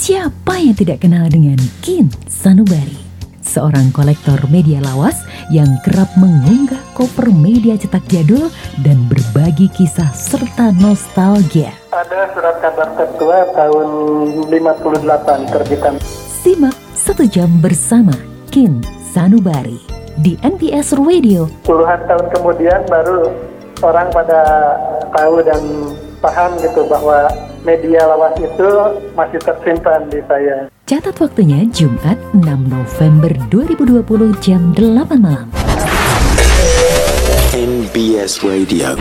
Siapa yang tidak kenal dengan Kin Sanubari? Seorang kolektor media lawas yang kerap mengunggah cover media cetak jadul dan berbagi kisah serta nostalgia. Ada surat kabar tertua tahun 58 terbitan. Simak satu jam bersama Kin Sanubari di NPS Radio. Puluhan tahun kemudian baru orang pada tahu dan paham gitu bahwa media lawas itu masih tersimpan di saya. Catat waktunya Jumat 6 November 2020 jam 8 malam. NBS Radio.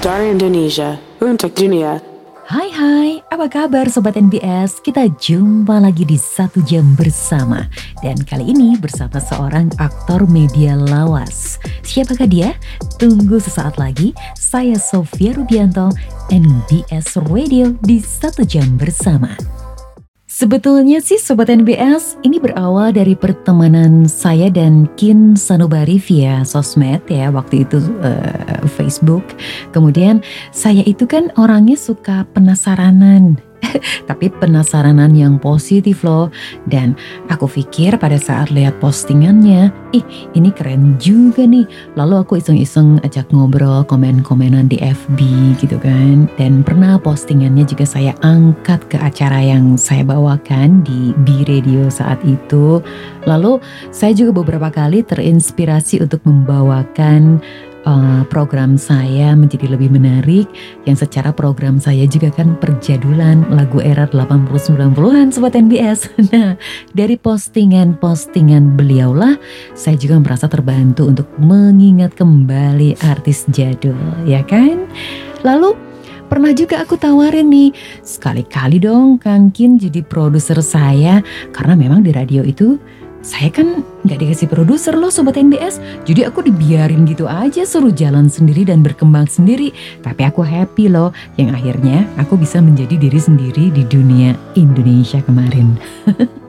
Dari Indonesia untuk dunia. Hai hai, apa kabar Sobat NBS? Kita jumpa lagi di satu jam bersama. Dan kali ini bersama seorang aktor media lawas. Siapakah dia? Tunggu sesaat lagi. Saya Sofia Rubianto, NBS Radio di satu jam bersama Sebetulnya sih Sobat NBS, ini berawal dari pertemanan saya dan Kin Sanubari via sosmed ya, waktu itu uh, Facebook. Kemudian saya itu kan orangnya suka penasaranan tapi penasaranan yang positif loh. Dan aku pikir pada saat lihat postingannya, ih ini keren juga nih. Lalu aku iseng-iseng ajak ngobrol, komen-komenan di FB gitu kan. Dan pernah postingannya juga saya angkat ke acara yang saya bawakan di B Radio saat itu. Lalu saya juga beberapa kali terinspirasi untuk membawakan uh, program saya menjadi lebih menarik yang secara program saya juga kan perjadulan lagu era 80-90an Sobat NBS. Nah dari postingan-postingan beliaulah saya juga merasa terbantu untuk mengingat kembali artis jadul ya kan. Lalu pernah juga aku tawarin nih sekali-kali dong Kang Kin jadi produser saya karena memang di radio itu saya kan nggak dikasih produser loh Sobat NBS. Jadi aku dibiarin gitu aja suruh jalan sendiri dan berkembang sendiri. Tapi aku happy loh yang akhirnya aku bisa menjadi diri sendiri di dunia Indonesia kemarin.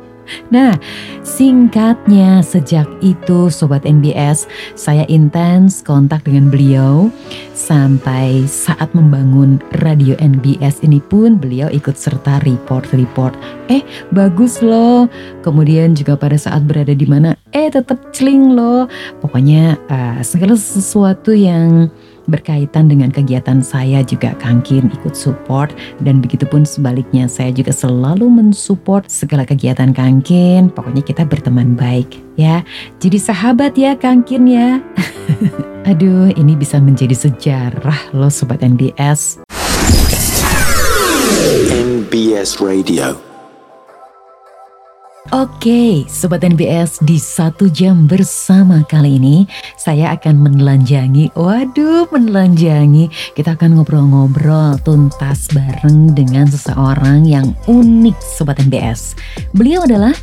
Nah, singkatnya sejak itu Sobat NBS, saya intens kontak dengan beliau sampai saat membangun radio NBS ini pun beliau ikut serta report-report. Eh, bagus loh. Kemudian juga pada saat berada di mana, eh tetap celing loh. Pokoknya uh, segala sesuatu yang berkaitan dengan kegiatan saya juga Kangkin ikut support dan begitupun sebaliknya saya juga selalu mensupport segala kegiatan Kangkin pokoknya kita berteman baik ya. Jadi sahabat ya Kangkin ya. Aduh ini bisa menjadi sejarah loh Sobat NBS NBS Radio Oke, Sobat NBS, di satu jam bersama kali ini saya akan menelanjangi, waduh menelanjangi, kita akan ngobrol-ngobrol tuntas bareng dengan seseorang yang unik Sobat NBS. Beliau adalah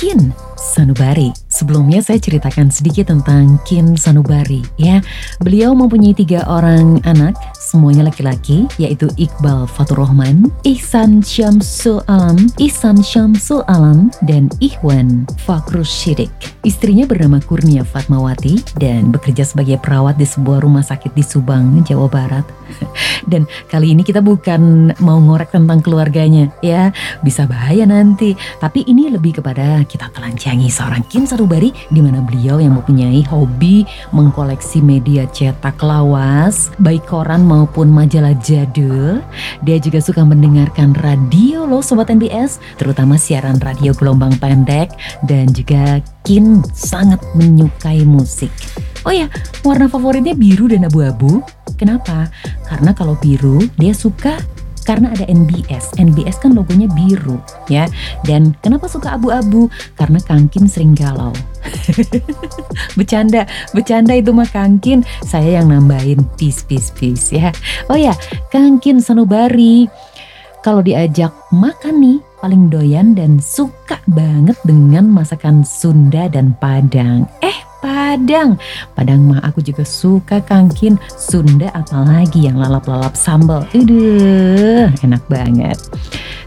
Kin Sanubari. Sebelumnya saya ceritakan sedikit tentang Kin Sanubari ya. Beliau mempunyai tiga orang anak, semuanya laki-laki, yaitu Iqbal Fatur Rahman, Ihsan Syamsul Alam, Ihsan Syamsul Alam, dan Ikhwan Fakrus Syidik. Istrinya bernama Kurnia Fatmawati dan bekerja sebagai perawat di sebuah rumah sakit di Subang, Jawa Barat. Dan kali ini kita bukan mau ngorek tentang keluarganya ya, bisa bahaya nanti. Tapi ini lebih kepada kita telanjangi seorang Kin Sarubari di mana beliau yang mempunyai hobi mengkoleksi media cetak lawas, baik koran maupun majalah jadul. Dia juga suka mendengarkan radio loh Sobat NBS, terutama siaran radio gelombang pendek dan juga Kin sangat menyukai musik. Oh ya, warna favoritnya biru dan abu-abu. Kenapa? Karena kalau biru dia suka karena ada NBS. NBS kan logonya biru ya. Dan kenapa suka abu-abu? Karena Kangkin sering galau. bercanda, bercanda itu mah Kangkin. Saya yang nambahin peace, peace, peace ya. Oh ya, Kangkin Sanubari. Kalau diajak makan nih, paling doyan dan suka banget dengan masakan Sunda dan Padang. Eh, Padang. Padang mah aku juga suka kangkin. Sunda apalagi yang lalap-lalap sambal. Udah, enak banget.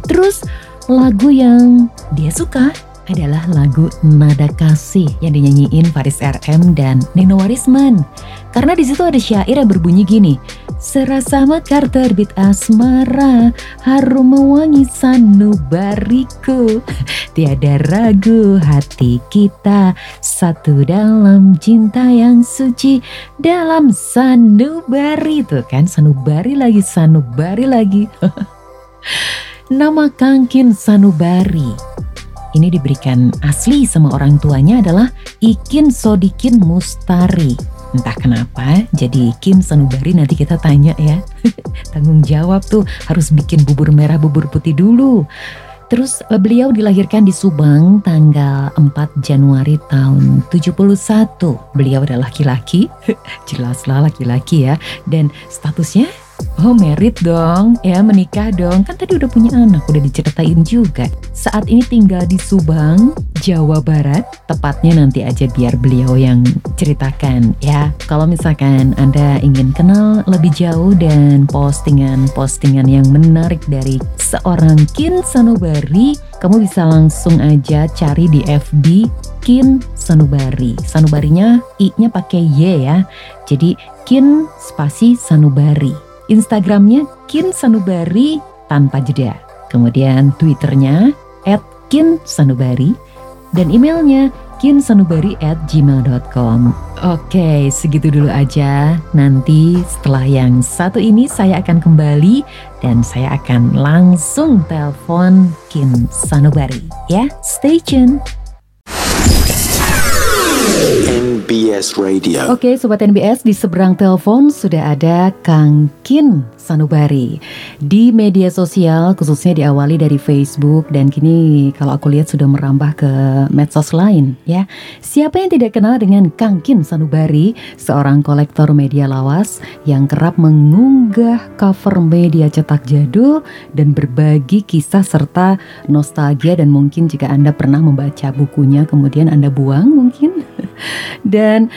Terus lagu yang dia suka adalah lagu Nada Kasih yang dinyanyiin Faris RM dan Nino Warisman. Karena di situ ada syair yang berbunyi gini, Serasa mekar terbit asmara Harum mewangi sanubariku Tiada ragu hati kita Satu dalam cinta yang suci Dalam sanubari Tuh kan sanubari lagi sanubari lagi. Nama Kangkin Sanubari ini diberikan asli sama orang tuanya adalah Ikin Sodikin Mustari. Entah kenapa, jadi Kim Sanubari nanti kita tanya ya. Tanggung jawab tuh harus bikin bubur merah bubur putih dulu. Terus eh, beliau dilahirkan di Subang tanggal 4 Januari tahun 71. Beliau adalah laki-laki, jelaslah laki-laki ya. Dan statusnya Oh merit dong, ya menikah dong. Kan tadi udah punya anak, udah diceritain juga. Saat ini tinggal di Subang, Jawa Barat. Tepatnya nanti aja biar beliau yang ceritakan ya. Kalau misalkan Anda ingin kenal lebih jauh dan postingan-postingan yang menarik dari seorang Kin Sanubari, kamu bisa langsung aja cari di FB Kin Sanubari. Sanubarinya I-nya pakai Y ya. Jadi Kin spasi Sanubari. Instagramnya Kin Sanubari tanpa jeda. Kemudian Twitternya at Kin Sanubari dan emailnya kinsanubari at gmail.com Oke, segitu dulu aja. Nanti setelah yang satu ini saya akan kembali dan saya akan langsung telepon Kin Sanubari. Ya, stay tune. NBS Radio. Oke, Sobat NBS, di seberang telepon sudah ada Kang Kin Sanubari. Di media sosial, khususnya diawali dari Facebook, dan kini kalau aku lihat sudah merambah ke medsos lain ya. Siapa yang tidak kenal dengan Kang Kin Sanubari, seorang kolektor media lawas yang kerap mengunggah cover media cetak jadul dan berbagi kisah serta nostalgia dan mungkin jika Anda pernah membaca bukunya kemudian Anda buang mungkin. Dan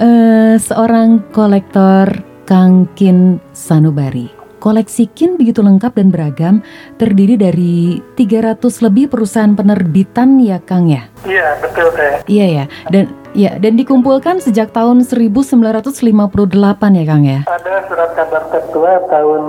uh, seorang kolektor Kang Kin Sanubari. Koleksi Kin begitu lengkap dan beragam, terdiri dari 300 lebih perusahaan penerbitan ya Kang ya? Iya, betul teh. Iya ya. Dan ya dan dikumpulkan sejak tahun 1958 ya Kang ya? Ada surat kabar tertua tahun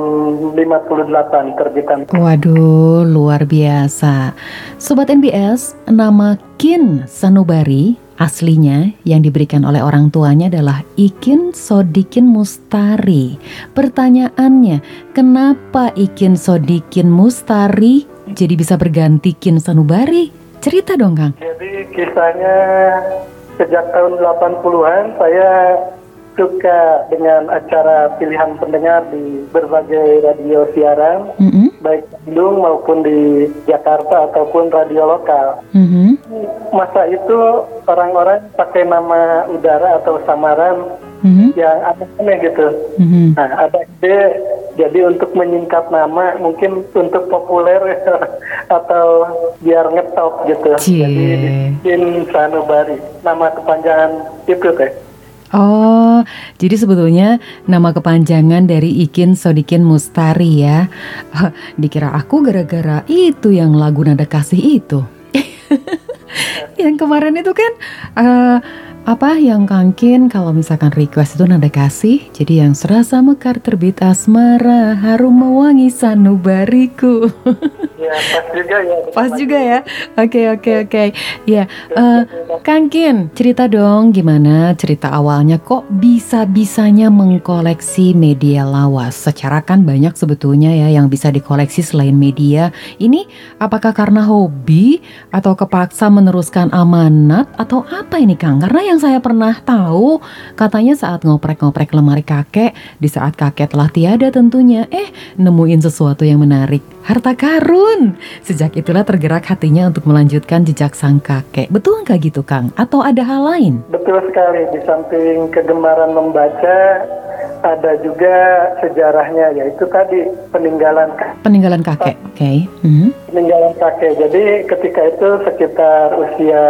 58 terbitan. Waduh, luar biasa. Sobat NBS, nama Kin Sanubari Aslinya yang diberikan oleh orang tuanya adalah Ikin Sodikin Mustari. Pertanyaannya, kenapa Ikin Sodikin Mustari jadi bisa berganti Kin Sanubari? Cerita dong Kang. Jadi kisahnya sejak tahun 80-an saya suka dengan acara pilihan pendengar di berbagai radio siaran, mm -hmm. baik Bandung maupun di Jakarta ataupun radio lokal. Mm -hmm. Masa itu orang-orang pakai nama udara atau samaran mm-hmm. yang aneh-aneh gitu. Mm-hmm. Nah, ada ide jadi untuk menyingkat nama mungkin untuk populer atau biar ngetop gitu. Cie. Jadi bikin Sanubari. Nama kepanjangan itu teh. Oh, jadi sebetulnya nama kepanjangan dari Ikin Sodikin Mustari ya. Dikira aku gara-gara itu yang lagu nada kasih itu. yang kemarin itu kan uh, apa yang kankin kalau misalkan request itu nada kasih? Jadi yang serasa mekar terbit asmara harum mewangi sanubariku. Ya pas juga ya pas juga ya? Oke oke oke. Ya uh, kankin cerita dong gimana cerita awalnya kok bisa bisanya mengkoleksi media lawas? Secara kan banyak sebetulnya ya yang bisa dikoleksi selain media. Ini apakah karena hobi atau kepaksa meneruskan amanat atau apa ini kang? Karena yang saya pernah tahu katanya saat ngoprek-ngoprek lemari kakek di saat kakek telah tiada tentunya eh nemuin sesuatu yang menarik. Harta karun! Sejak itulah tergerak hatinya untuk melanjutkan jejak sang kakek. Betul nggak gitu Kang? Atau ada hal lain? Betul sekali. Di samping kegemaran membaca ada juga sejarahnya yaitu tadi peninggalan peninggalan kakek oke. Okay. mm -hmm. peninggalan kakek. Jadi ketika itu sekitar usia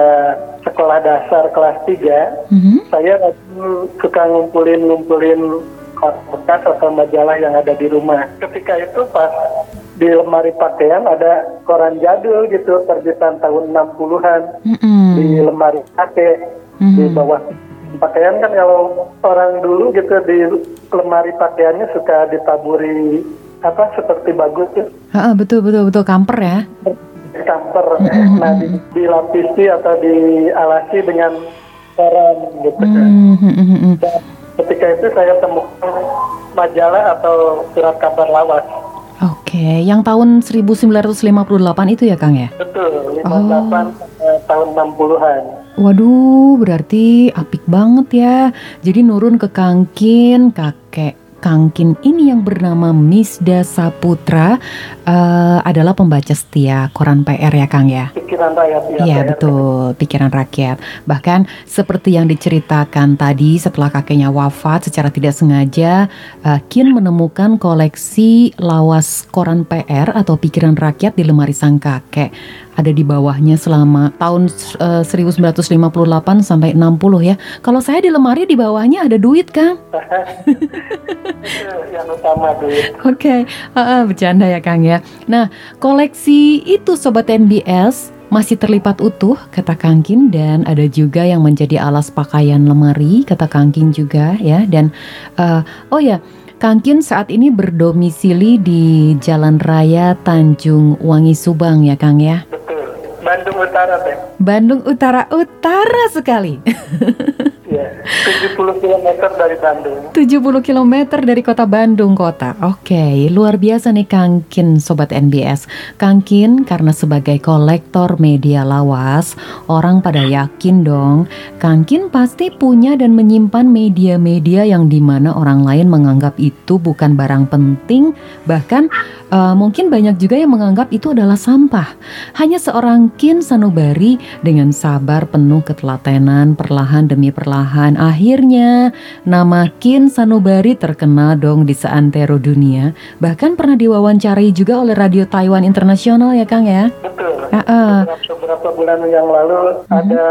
sekolah dasar kelas 3 mm-hmm. saya suka ngumpulin-ngumpulin bekas atau majalah yang ada di rumah. Ketika itu pas di lemari pakaian ada koran jadul gitu terbitan tahun 60-an mm-hmm. di lemari kakek mm-hmm. di bawah pakaian kan kalau orang dulu gitu di lemari pakaiannya suka ditaburi apa seperti bagus ya. Ha, betul betul betul kamper ya. Kamper. Nah di, dilapisi atau dialasi dengan koran gitu kan. Dan ketika itu saya temukan majalah atau surat kabar lawas. Oke, yang tahun 1958 itu ya Kang ya? Betul, 58 oh. eh, tahun 60-an. Waduh, berarti apik banget ya. Jadi nurun ke Kangkin, kakek Kangkin ini yang bernama Misda Saputra uh, adalah pembaca setia koran PR ya Kang ya. Pikiran rakyat ya. Iya betul, pikiran rakyat. Bahkan seperti yang diceritakan tadi setelah kakeknya wafat secara tidak sengaja, uh, Kin menemukan koleksi lawas koran PR atau pikiran rakyat di lemari sang kakek ada di bawahnya selama tahun uh, 1958 sampai 60 ya. Kalau saya di lemari di bawahnya ada duit, Kang. yang utama duit. Oke, okay. uh, uh, bercanda ya, Kang ya. Nah, koleksi itu sobat NBS masih terlipat utuh, kata Kangkin, dan ada juga yang menjadi alas pakaian lemari, kata Kangkin juga ya. Dan uh, oh ya, Kangkin saat ini berdomisili di Jalan Raya Tanjung Wangi Subang ya Kang ya. Bandung Utara teh. Bandung Utara utara sekali. Iya, 70 km dari Bandung. 70 km dari kota Bandung kota. Oke, okay, luar biasa nih Kangkin sobat NBS. Kangkin karena sebagai kolektor media lawas, orang pada yakin dong, Kangkin pasti punya dan menyimpan media-media yang di mana orang lain menganggap itu bukan barang penting, bahkan uh, mungkin banyak juga yang menganggap itu adalah sampah. Hanya seorang Kin Sanubari dengan sabar penuh ketelatenan perlahan demi perlahan perlahan akhirnya nama Kin Sanubari terkenal dong di seantero dunia. Bahkan pernah diwawancarai juga oleh Radio Taiwan Internasional ya Kang ya? Betul. Uh -uh. Beberapa bulan yang lalu uh -huh. ada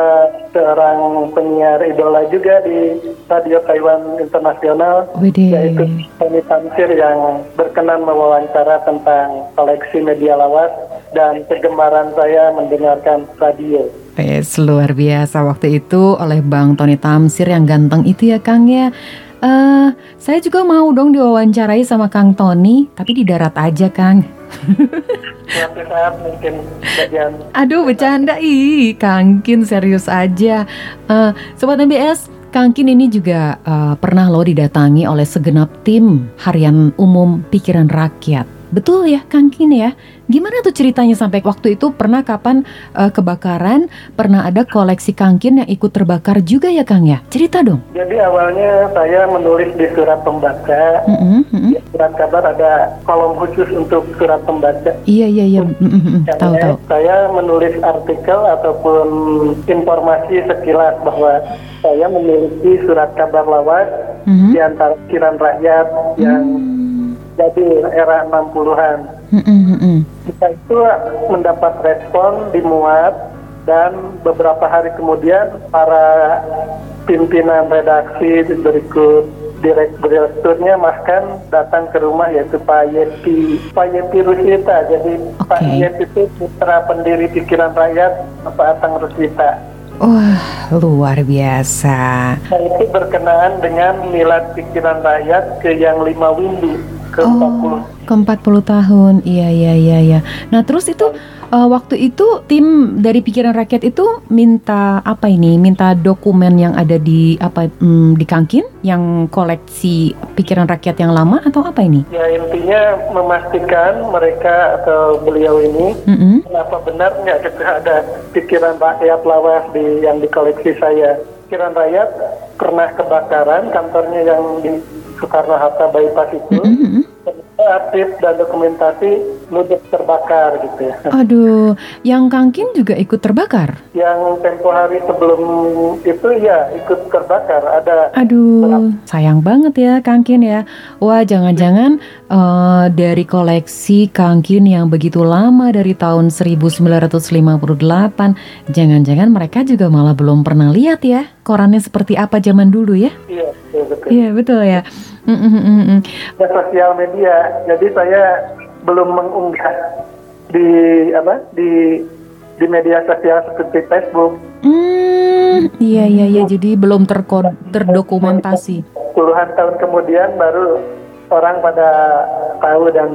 seorang penyiar idola juga di Radio Taiwan Internasional yaitu Tony Tamsir yang berkenan mewawancara tentang koleksi media lawas dan kegemaran saya mendengarkan radio. Yes, luar biasa waktu itu oleh Bang Tony Tamsir yang ganteng itu ya Kang ya. Uh, saya juga mau dong diwawancarai sama Kang Tony, tapi di darat aja Kang. Aduh bercanda ih, Kangkin serius aja. Uh, Sobat MBS, Kangkin ini juga uh, pernah loh didatangi oleh segenap tim harian umum pikiran rakyat Betul ya Kang Kin ya. Gimana tuh ceritanya sampai waktu itu pernah kapan uh, kebakaran, pernah ada koleksi Kangkin yang ikut terbakar juga ya Kang ya? Cerita dong. Jadi awalnya saya menulis di surat pembaca. Mm -hmm, Di surat kabar ada kolom khusus untuk surat pembaca. Iya iya iya. Mm -hmm, tahu tahu. Saya menulis artikel ataupun informasi sekilas bahwa saya memiliki surat kabar lawas mm -hmm. di antara kiran rakyat yang mm jadi era 60-an. Kita itu mendapat respon dimuat dan beberapa hari kemudian para pimpinan redaksi berikut direkturnya bahkan datang ke rumah yaitu Pak Yeti Pak Yeti Rusita jadi okay. Pak Yeti itu putra pendiri pikiran rakyat Pak Atang Rusita Wah, luar biasa. Nah, itu berkenaan dengan milad pikiran rakyat ke yang lima windu ke oh, 40. Ke 40 tahun. Iya, iya, iya, iya. Nah, terus itu uh, waktu itu tim dari pikiran rakyat itu minta apa ini? Minta dokumen yang ada di apa um, di Kangkin yang koleksi pikiran rakyat yang lama atau apa ini? Ya, intinya memastikan mereka atau beliau ini mm -hmm. kenapa benar nggak ada pikiran rakyat lawas di yang dikoleksi saya. Pikiran rakyat pernah kebakaran kantornya yang di Soekarno Hatta Bypass itu mm -hmm. arsip dan dokumentasi ludes terbakar gitu ya. Aduh, yang Kangkin juga ikut terbakar? Yang tempo hari sebelum itu ya ikut terbakar. Ada. Aduh, sayang banget ya Kangkin ya. Wah, jangan-jangan uh, dari koleksi Kangkin yang begitu lama dari tahun 1958, jangan-jangan mereka juga malah belum pernah lihat ya korannya seperti apa zaman dulu ya? Iya, betul. Iya, betul ya. Mm -mm sosial media, jadi saya belum mengunggah di apa di di media sosial seperti Facebook. Mm, Iya iya iya, jadi belum terkod terdokumentasi. Puluhan tahun kemudian baru orang pada tahu dan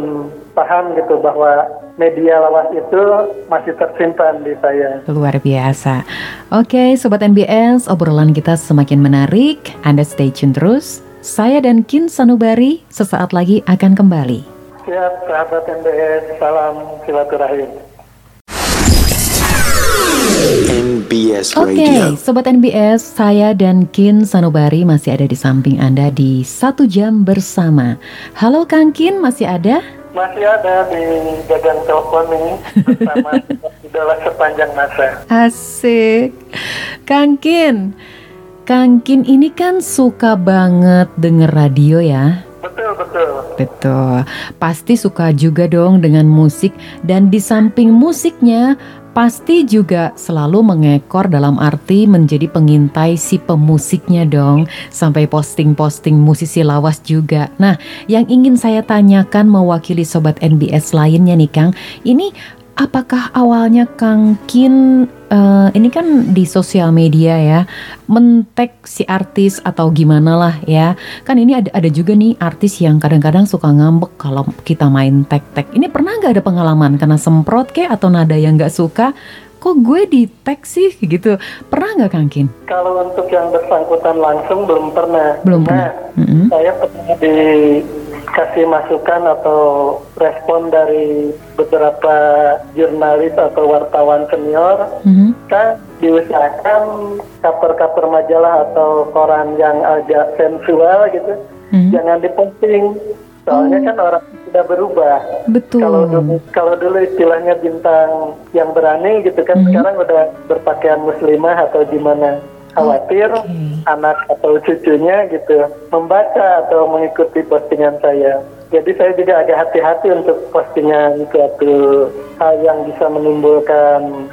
paham gitu bahwa media lawas itu masih tersimpan di saya. Luar biasa. Oke, Sobat NBS, obrolan kita semakin menarik. Anda stay tune terus. Saya dan Kin Sanubari sesaat lagi akan kembali. Siap, sahabat NBS. Salam silaturahim. NBS Oke, Radio. Sobat NBS, saya dan Kin Sanubari masih ada di samping Anda di satu jam bersama. Halo Kang Kin, masih ada? Masih ada di gagang telepon ini bersama idola sepanjang masa. Asik. Kang Kin, Kang Kin ini kan suka banget denger radio ya? Betul, betul. Betul. Pasti suka juga dong dengan musik dan di samping musiknya pasti juga selalu mengekor dalam arti menjadi pengintai si pemusiknya dong sampai posting-posting musisi lawas juga. Nah, yang ingin saya tanyakan mewakili sobat NBS lainnya nih Kang, ini apakah awalnya Kang Kin uh, ini kan di sosial media ya mentek si artis atau gimana lah ya kan ini ada ada juga nih artis yang kadang-kadang suka ngambek kalau kita main tek-tek ini pernah nggak ada pengalaman karena semprot kayak atau nada yang nggak suka kok gue di tag sih gitu pernah nggak Kang Kin? Kalau untuk yang bersangkutan langsung belum pernah. Belum pernah. Mm -hmm. Saya pernah dikasih masukan atau respon dari beberapa jurnalis atau wartawan senior, mm-hmm. kan diusahakan cover-cover majalah atau koran yang agak sensual gitu, mm-hmm. jangan diposting. Soalnya oh. kan orang sudah berubah. Betul. Kalau dulu, kalau dulu istilahnya bintang yang berani gitu kan, mm-hmm. sekarang udah berpakaian muslimah atau gimana khawatir okay. anak atau cucunya gitu membaca atau mengikuti postingan saya. Jadi saya juga agak hati-hati untuk postingan suatu hal yang bisa menimbulkan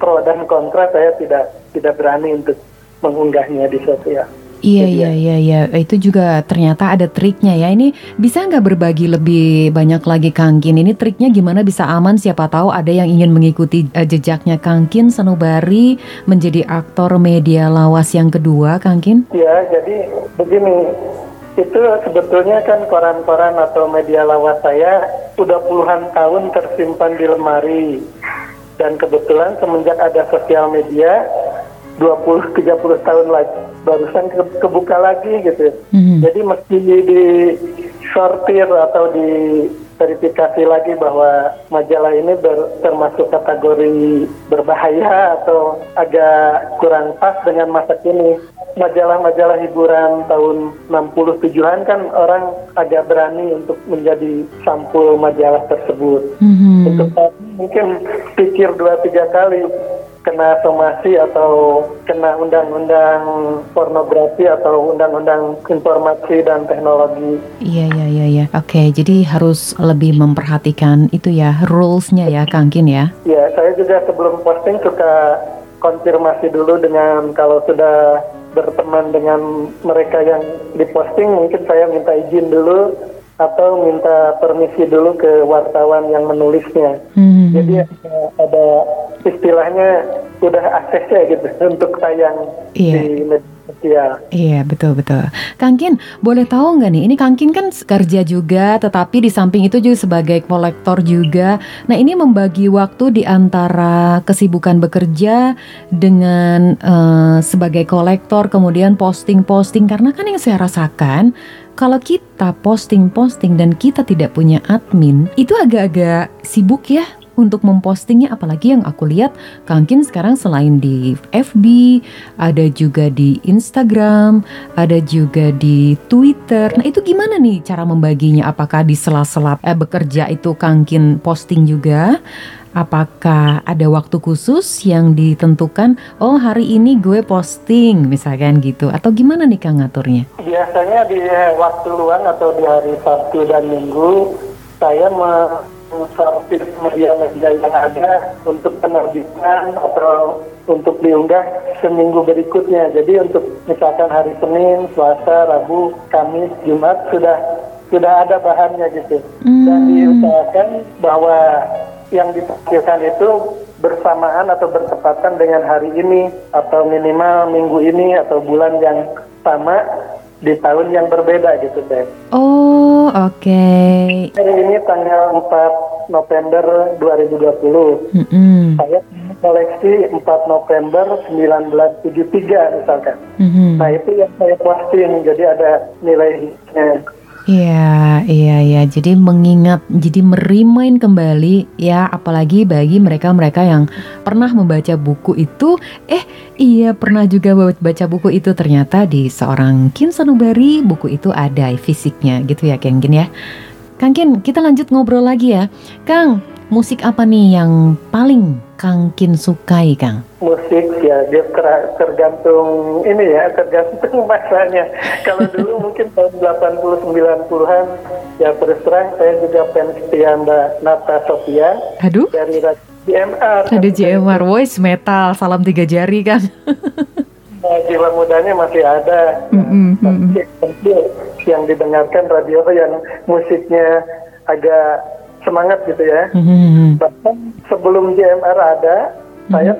pro dan kontra. Saya tidak tidak berani untuk mengunggahnya di sosial. Iya iya iya iya itu juga ternyata ada triknya ya. Ini bisa nggak berbagi lebih banyak lagi Kangkin? Ini triknya gimana bisa aman? Siapa tahu ada yang ingin mengikuti uh, jejaknya Kangkin Sanubari menjadi aktor media lawas yang kedua, Kangkin? Ya jadi begini. Itu sebetulnya kan koran-koran atau media lawas saya sudah puluhan tahun tersimpan di lemari. Dan kebetulan semenjak ada sosial media, 20 30 tahun lagi barusan ke, kebuka lagi gitu. Mm-hmm. Jadi mesti di sortir atau di verifikasi lagi bahwa majalah ini ber, termasuk kategori berbahaya atau agak kurang pas dengan masa kini. Majalah-majalah hiburan tahun 67-an kan orang agak berani untuk menjadi sampul majalah tersebut. Mm-hmm. Untuk mungkin pikir dua tiga kali kena somasi atau kena undang-undang pornografi atau undang-undang informasi dan teknologi. Iya iya iya iya. Oke, jadi harus lebih memperhatikan itu ya rulesnya ya Kangkin ya. Iya, saya juga sebelum posting suka konfirmasi dulu dengan kalau sudah berteman dengan mereka yang diposting mungkin saya minta izin dulu atau minta permisi dulu ke wartawan yang menulisnya. Hmm. Jadi ada istilahnya udah aksesnya gitu untuk tayang iya. di media sosial. Iya betul betul. Kangkin boleh tahu nggak nih? Ini Kangkin kan kerja juga, tetapi di samping itu juga sebagai kolektor juga. Nah ini membagi waktu di antara kesibukan bekerja dengan uh, sebagai kolektor, kemudian posting-posting. Karena kan yang saya rasakan kalau kita posting-posting dan kita tidak punya admin, itu agak-agak sibuk ya untuk mempostingnya. Apalagi yang aku lihat Kangkin sekarang selain di FB ada juga di Instagram ada juga di Twitter. Nah itu gimana nih cara membaginya? Apakah di sela-sela eh, bekerja itu Kangkin posting juga Apakah ada waktu khusus yang ditentukan? Oh hari ini gue posting misalkan gitu Atau gimana nih Kang ngaturnya? Biasanya di waktu luang atau di hari Sabtu dan Minggu Saya mensortir media-media yang ada untuk penerbitan atau untuk diunggah seminggu berikutnya. Jadi untuk misalkan hari Senin, Selasa, Rabu, Kamis, Jumat sudah sudah ada bahannya gitu. Hmm. Dan diusahakan bahwa yang ditampilkan itu bersamaan atau bertepatan dengan hari ini atau minimal minggu ini atau bulan yang sama di tahun yang berbeda gitu deh. Oh oke. Okay. Hari ini tanggal 4 November 2020. Mm -hmm. Saya koleksi 4 November 1973 misalkan. Mm -hmm. Nah itu yang saya posting jadi ada nilainya. Iya, iya, iya. Jadi mengingat, jadi merimain kembali ya, apalagi bagi mereka-mereka yang pernah membaca buku itu, eh iya pernah juga baca buku itu ternyata di seorang Kin Sanubari buku itu ada fisiknya gitu ya, Kang Kin ya. Kang Kin, kita lanjut ngobrol lagi ya. Kang, musik apa nih yang paling Kang Kin sukai, Kang? Musik ya, dia tergantung ini ya, tergantung masanya. Kalau dulu mungkin tahun 80 90-an ya terus terang saya juga fans Mbak Nata Sofia. Aduh. Dari JMR. Ada JMR voice metal, salam tiga jari kan. nah, jiwa mudanya masih ada. Mm -hmm. yang didengarkan radio yang musiknya agak semangat gitu ya. Mm-hmm. Bahkan sebelum JMR ada, mm-hmm. saya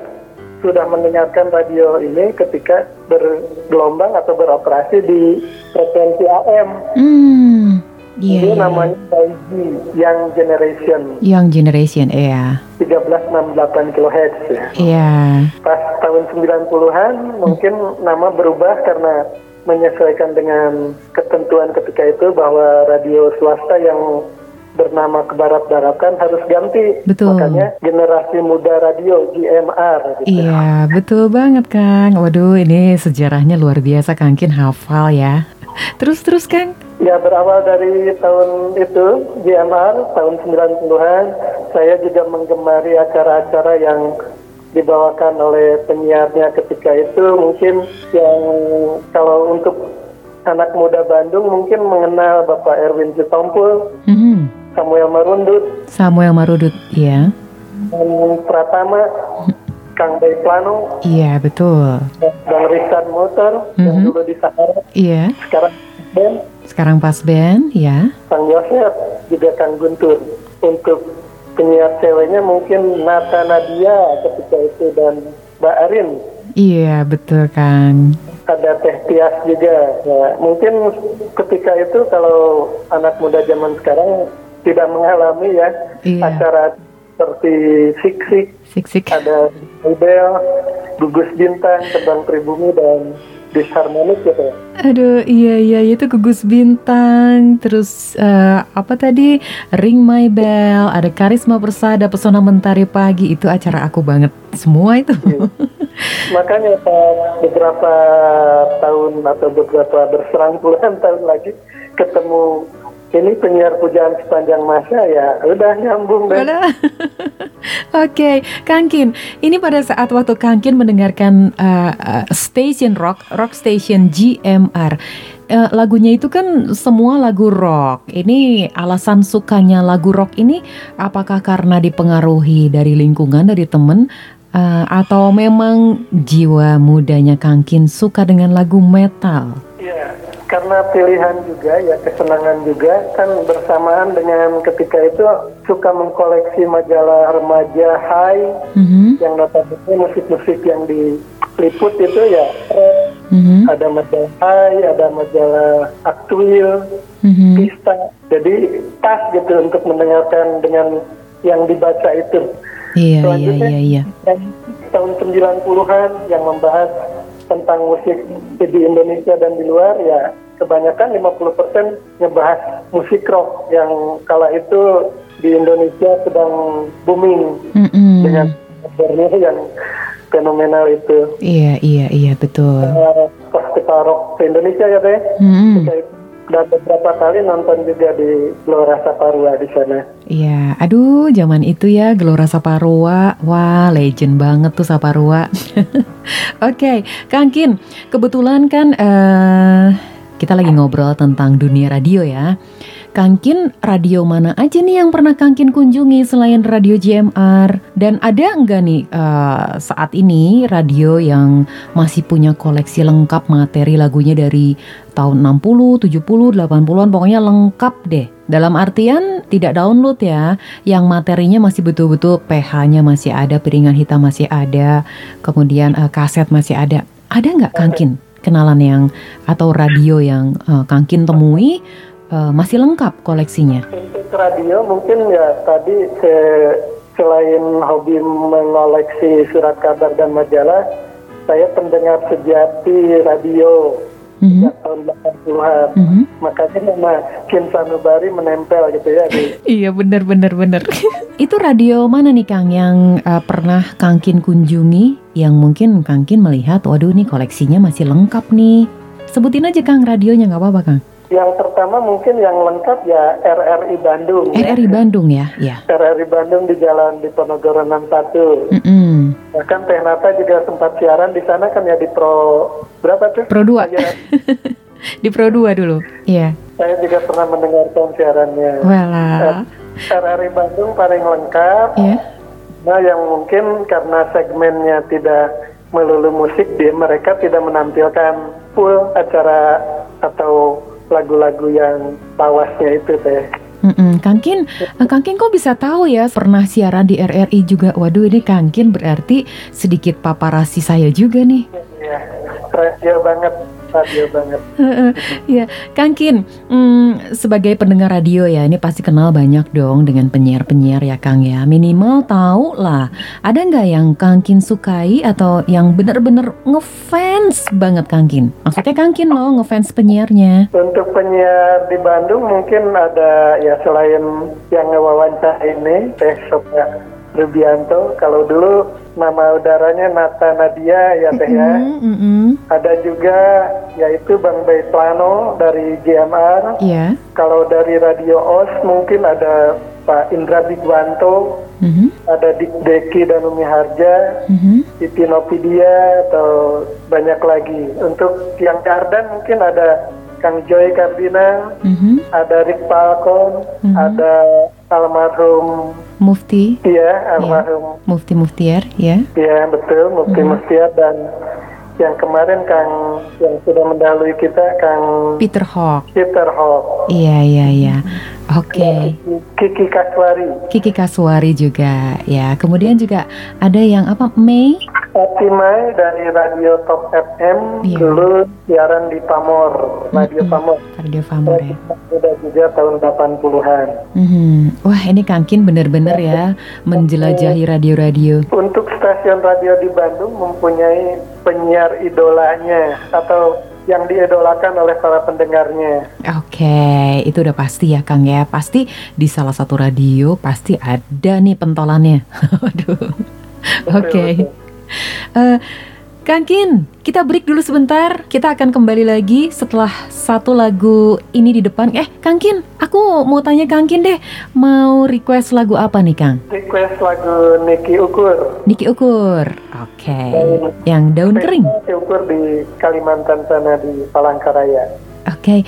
sudah mendengarkan radio ini ketika bergelombang atau beroperasi di frekuensi AM. Mm. Yeah, Ini yeah. namanya YG, Young Generation. Young Generation, iya. 1368 kHz ya. Iya. Yeah. Pas tahun 90-an mungkin nama berubah karena menyesuaikan dengan ketentuan ketika itu bahwa radio swasta yang bernama kebarat-baratan harus ganti. Betul. Makanya generasi muda radio GMR. Gitu. Iya, betul banget Kang. Waduh, ini sejarahnya luar biasa Kang Kin hafal ya. Terus terus Kang? Ya berawal dari tahun itu GMR tahun 90-an saya juga menggemari acara-acara yang dibawakan oleh penyiarnya ketika itu mungkin yang kalau untuk anak muda Bandung mungkin mengenal Bapak Erwin Citompul. Mm -hmm Samuel Marundut. Samuel Marundut, iya. Dan Pratama, Kang Bay Plano. Iya, betul. Dan Richard Motor, mm -hmm. yang mhm. dulu di Sahara. Iya. Sekarang band. Sekarang pas band, ya. Kang Yosef, juga Kang Guntur. Untuk penyiar ceweknya mungkin Nata Nadia ketika itu dan Mbak Arin. Iya, betul kan ada teh tias juga. Ya, mungkin ketika itu kalau anak muda zaman sekarang tidak mengalami ya iya. acara seperti Sik Sik, ada Ibel, Gugus Bintang, Terbang Pribumi dan disharmonik gitu Aduh, iya iya itu gugus bintang, terus uh, apa tadi Ring My Bell, ada Karisma Persada, Pesona Mentari Pagi itu acara aku banget semua itu. Iya. Makanya beberapa tahun atau beberapa berserang puluhan tahun lagi ketemu ini penyiar pujaan sepanjang masa ya udah nyambung deh. Udah. Oke, okay. Kangkin, ini pada saat waktu Kangkin mendengarkan uh, uh, station rock, rock station GMR. Uh, lagunya itu kan semua lagu rock. Ini alasan sukanya lagu rock ini apakah karena dipengaruhi dari lingkungan, dari temen, uh, atau memang jiwa mudanya Kangkin suka dengan lagu metal? Iya, karena pilihan juga ya kesenangan juga kan bersamaan dengan ketika itu suka mengkoleksi majalah remaja high mm-hmm. yang notabene musik-musik yang diliput itu ya mm-hmm. ada majalah high ada majalah aktuil mm-hmm. pista jadi pas gitu untuk mendengarkan dengan yang dibaca itu iya iya iya iya tahun 90-an yang membahas tentang musik di Indonesia dan di luar ya kebanyakan 50% ngebahas musik rock yang kala itu di Indonesia sedang booming mm -hmm. dengan kabarnya yang fenomenal itu. Iya iya iya betul. Uh, festival rock di Indonesia ya teh. Mm -hmm. Dan beberapa kali nonton juga di Gelora Saparua di sana. Iya, aduh zaman itu ya Gelora Saparua, wah legend banget tuh Saparua. Oke, okay, Kang Kin, kebetulan kan uh, kita lagi ngobrol tentang dunia radio ya. Kangkin radio mana aja nih yang pernah Kangkin kunjungi selain radio JMR? Dan ada enggak nih uh, saat ini radio yang masih punya koleksi lengkap materi lagunya dari tahun 60, 70, 80-an pokoknya lengkap deh. Dalam artian tidak download ya, yang materinya masih betul-betul PH-nya masih ada, piringan hitam masih ada, kemudian uh, kaset masih ada. Ada nggak Kangkin kenalan yang atau radio yang uh, Kangkin temui uh, masih lengkap koleksinya? Untuk radio mungkin ya tadi se selain hobi mengoleksi surat kabar dan majalah, saya pendengar sejati radio mm-hmm. tahun 80-an. Mm-hmm. Makanya nama Kim Sanubari menempel gitu ya. Di... iya benar benar benar. Itu radio mana nih Kang yang uh, pernah Kang Kin kunjungi yang mungkin Kang Kin melihat waduh nih koleksinya masih lengkap nih. Sebutin aja Kang radionya nggak apa-apa Kang. Yang pertama mungkin yang lengkap ya RRI Bandung. RRI ya. Bandung ya, ya. RRI Bandung di Jalan Diponegoro 61. Mm -hmm. Bahkan Tehnata juga sempat siaran di sana kan ya di Pro berapa tuh? Pro 2. di Pro 2 dulu. Iya. Saya juga pernah mendengarkan siarannya. Wala. RRI Bandung paling lengkap. Iya. Nah, yang mungkin karena segmennya tidak melulu musik, dia mereka tidak menampilkan full acara atau lagu-lagu yang tawasnya itu teh. Mm-mm. Kangkin, eh, Kangkin kok bisa tahu ya pernah siaran di RRI juga? Waduh ini Kangkin berarti sedikit paparasi saya juga nih. Iya, radio banget radio banget. ya, Kang Kin, hmm, sebagai pendengar radio ya, ini pasti kenal banyak dong dengan penyiar-penyiar ya Kang ya. Minimal tahu lah, ada nggak yang Kang Kin sukai atau yang bener-bener ngefans banget Kang Kin? Maksudnya Kang Kin loh ngefans penyiarnya. Untuk penyiar di Bandung mungkin ada ya selain yang ngewawancara ini, Teh Sofia Rubianto. Kalau dulu nama udaranya Nata Nadia ya teh ya. Mm -hmm. Ada juga yaitu Bang Baitlano dari GMR. Yeah. Kalau dari Radio OS mungkin ada Pak Indra Bigwanto, mm -hmm. ada Dik Deki dan Umi Harja, mm -hmm. Nopidia atau banyak lagi. Untuk yang Garden mungkin ada Kang Joy Kardina, mm-hmm. ada Rick Falcon, mm-hmm. ada almarhum Mufti. Iya, almarhum ya. Mufti Muftiar, ya. Iya, betul, Mufti mm-hmm. Muftiar dan yang kemarin Kang yang sudah mendahului kita Kang Peter Hawk. Peter Hawk. Iya, iya, iya. Oke. Okay. Kiki Kaswari. Kiki Kaswari juga ya. Kemudian juga ada yang apa Mei? Mai dari Radio Top FM yeah. dulu siaran di Pamor, Radio mm -hmm. Pamor. Radio Pamor ya. Sudah juga tahun 80-an. Mm -hmm. Wah ini Kangkin benar-benar ya menjelajahi radio-radio. Untuk stasiun radio di Bandung mempunyai penyiar idolanya atau yang diidolakan oleh para pendengarnya. Oke, itu udah pasti ya Kang ya. Pasti di salah satu radio pasti ada nih pentolannya. Waduh. Oke. Okay. Uh, Kang Kin, kita break dulu sebentar. Kita akan kembali lagi setelah satu lagu ini di depan. Eh, Kang Kin, aku mau tanya Kang Kin deh, mau request lagu apa nih, Kang? Request lagu Niki Ukur. Niki Ukur, oke. Okay. Yang daun kering. Niki Ukur di Kalimantan sana di Palangkaraya. Oke. Okay.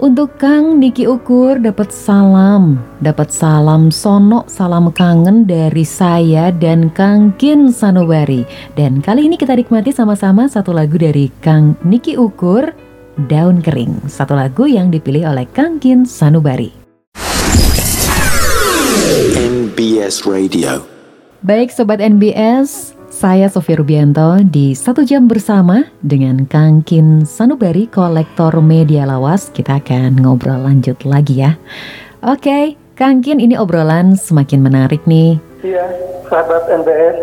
Untuk Kang Niki Ukur dapat salam, dapat salam sono, salam kangen dari saya dan Kang Kin Sanubari. Dan kali ini kita nikmati sama-sama satu lagu dari Kang Niki Ukur, Daun Kering. Satu lagu yang dipilih oleh Kang Kin Sanubari. NBS Radio. Baik Sobat NBS, saya Sofia Rubianto di Satu Jam Bersama dengan Kang Kin Sanubari, kolektor media lawas. Kita akan ngobrol lanjut lagi ya. Oke, Kang Kin ini obrolan semakin menarik nih. Iya, sahabat NBS,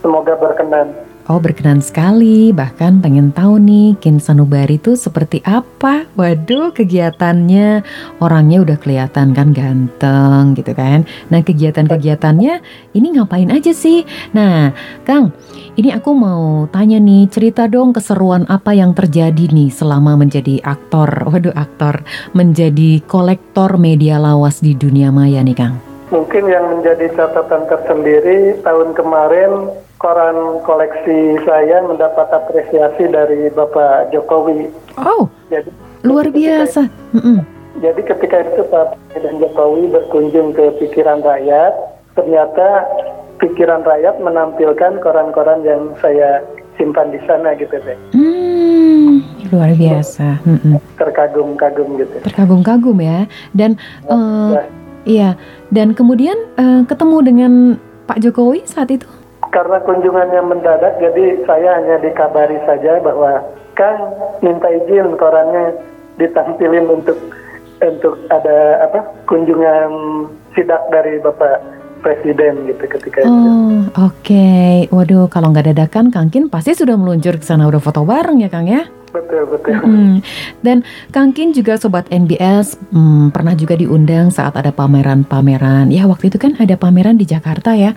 semoga berkenan. Oh berkenan sekali, bahkan pengen tahu nih Kin Sanubari itu seperti apa. Waduh kegiatannya, orangnya udah kelihatan kan ganteng gitu kan. Nah kegiatan-kegiatannya ini ngapain aja sih? Nah Kang, ini aku mau tanya nih cerita dong keseruan apa yang terjadi nih selama menjadi aktor. Waduh aktor, menjadi kolektor media lawas di dunia maya nih Kang. Mungkin yang menjadi catatan tersendiri tahun kemarin koran koleksi saya mendapat apresiasi dari Bapak Jokowi. Oh, jadi luar biasa. Jadi ketika itu Pak Presiden Jokowi berkunjung ke pikiran rakyat, ternyata pikiran rakyat menampilkan koran-koran yang saya simpan di sana gitu deh. Hmm, luar biasa. Terkagum-kagum gitu. Terkagum-kagum ya. Dan uh, ya. iya, dan kemudian uh, ketemu dengan Pak Jokowi saat itu? Karena kunjungannya mendadak, jadi saya hanya dikabari saja bahwa Kang minta izin korannya ditampilin untuk untuk ada apa kunjungan sidak dari Bapak presiden gitu ketika oh, itu. Oke, okay. waduh kalau nggak dadakan Kang Kin pasti sudah meluncur ke sana udah foto bareng ya Kang ya? Betul betul. Hmm. Dan Kang Kin juga sobat NBS hmm, pernah juga diundang saat ada pameran-pameran. Ya waktu itu kan ada pameran di Jakarta ya.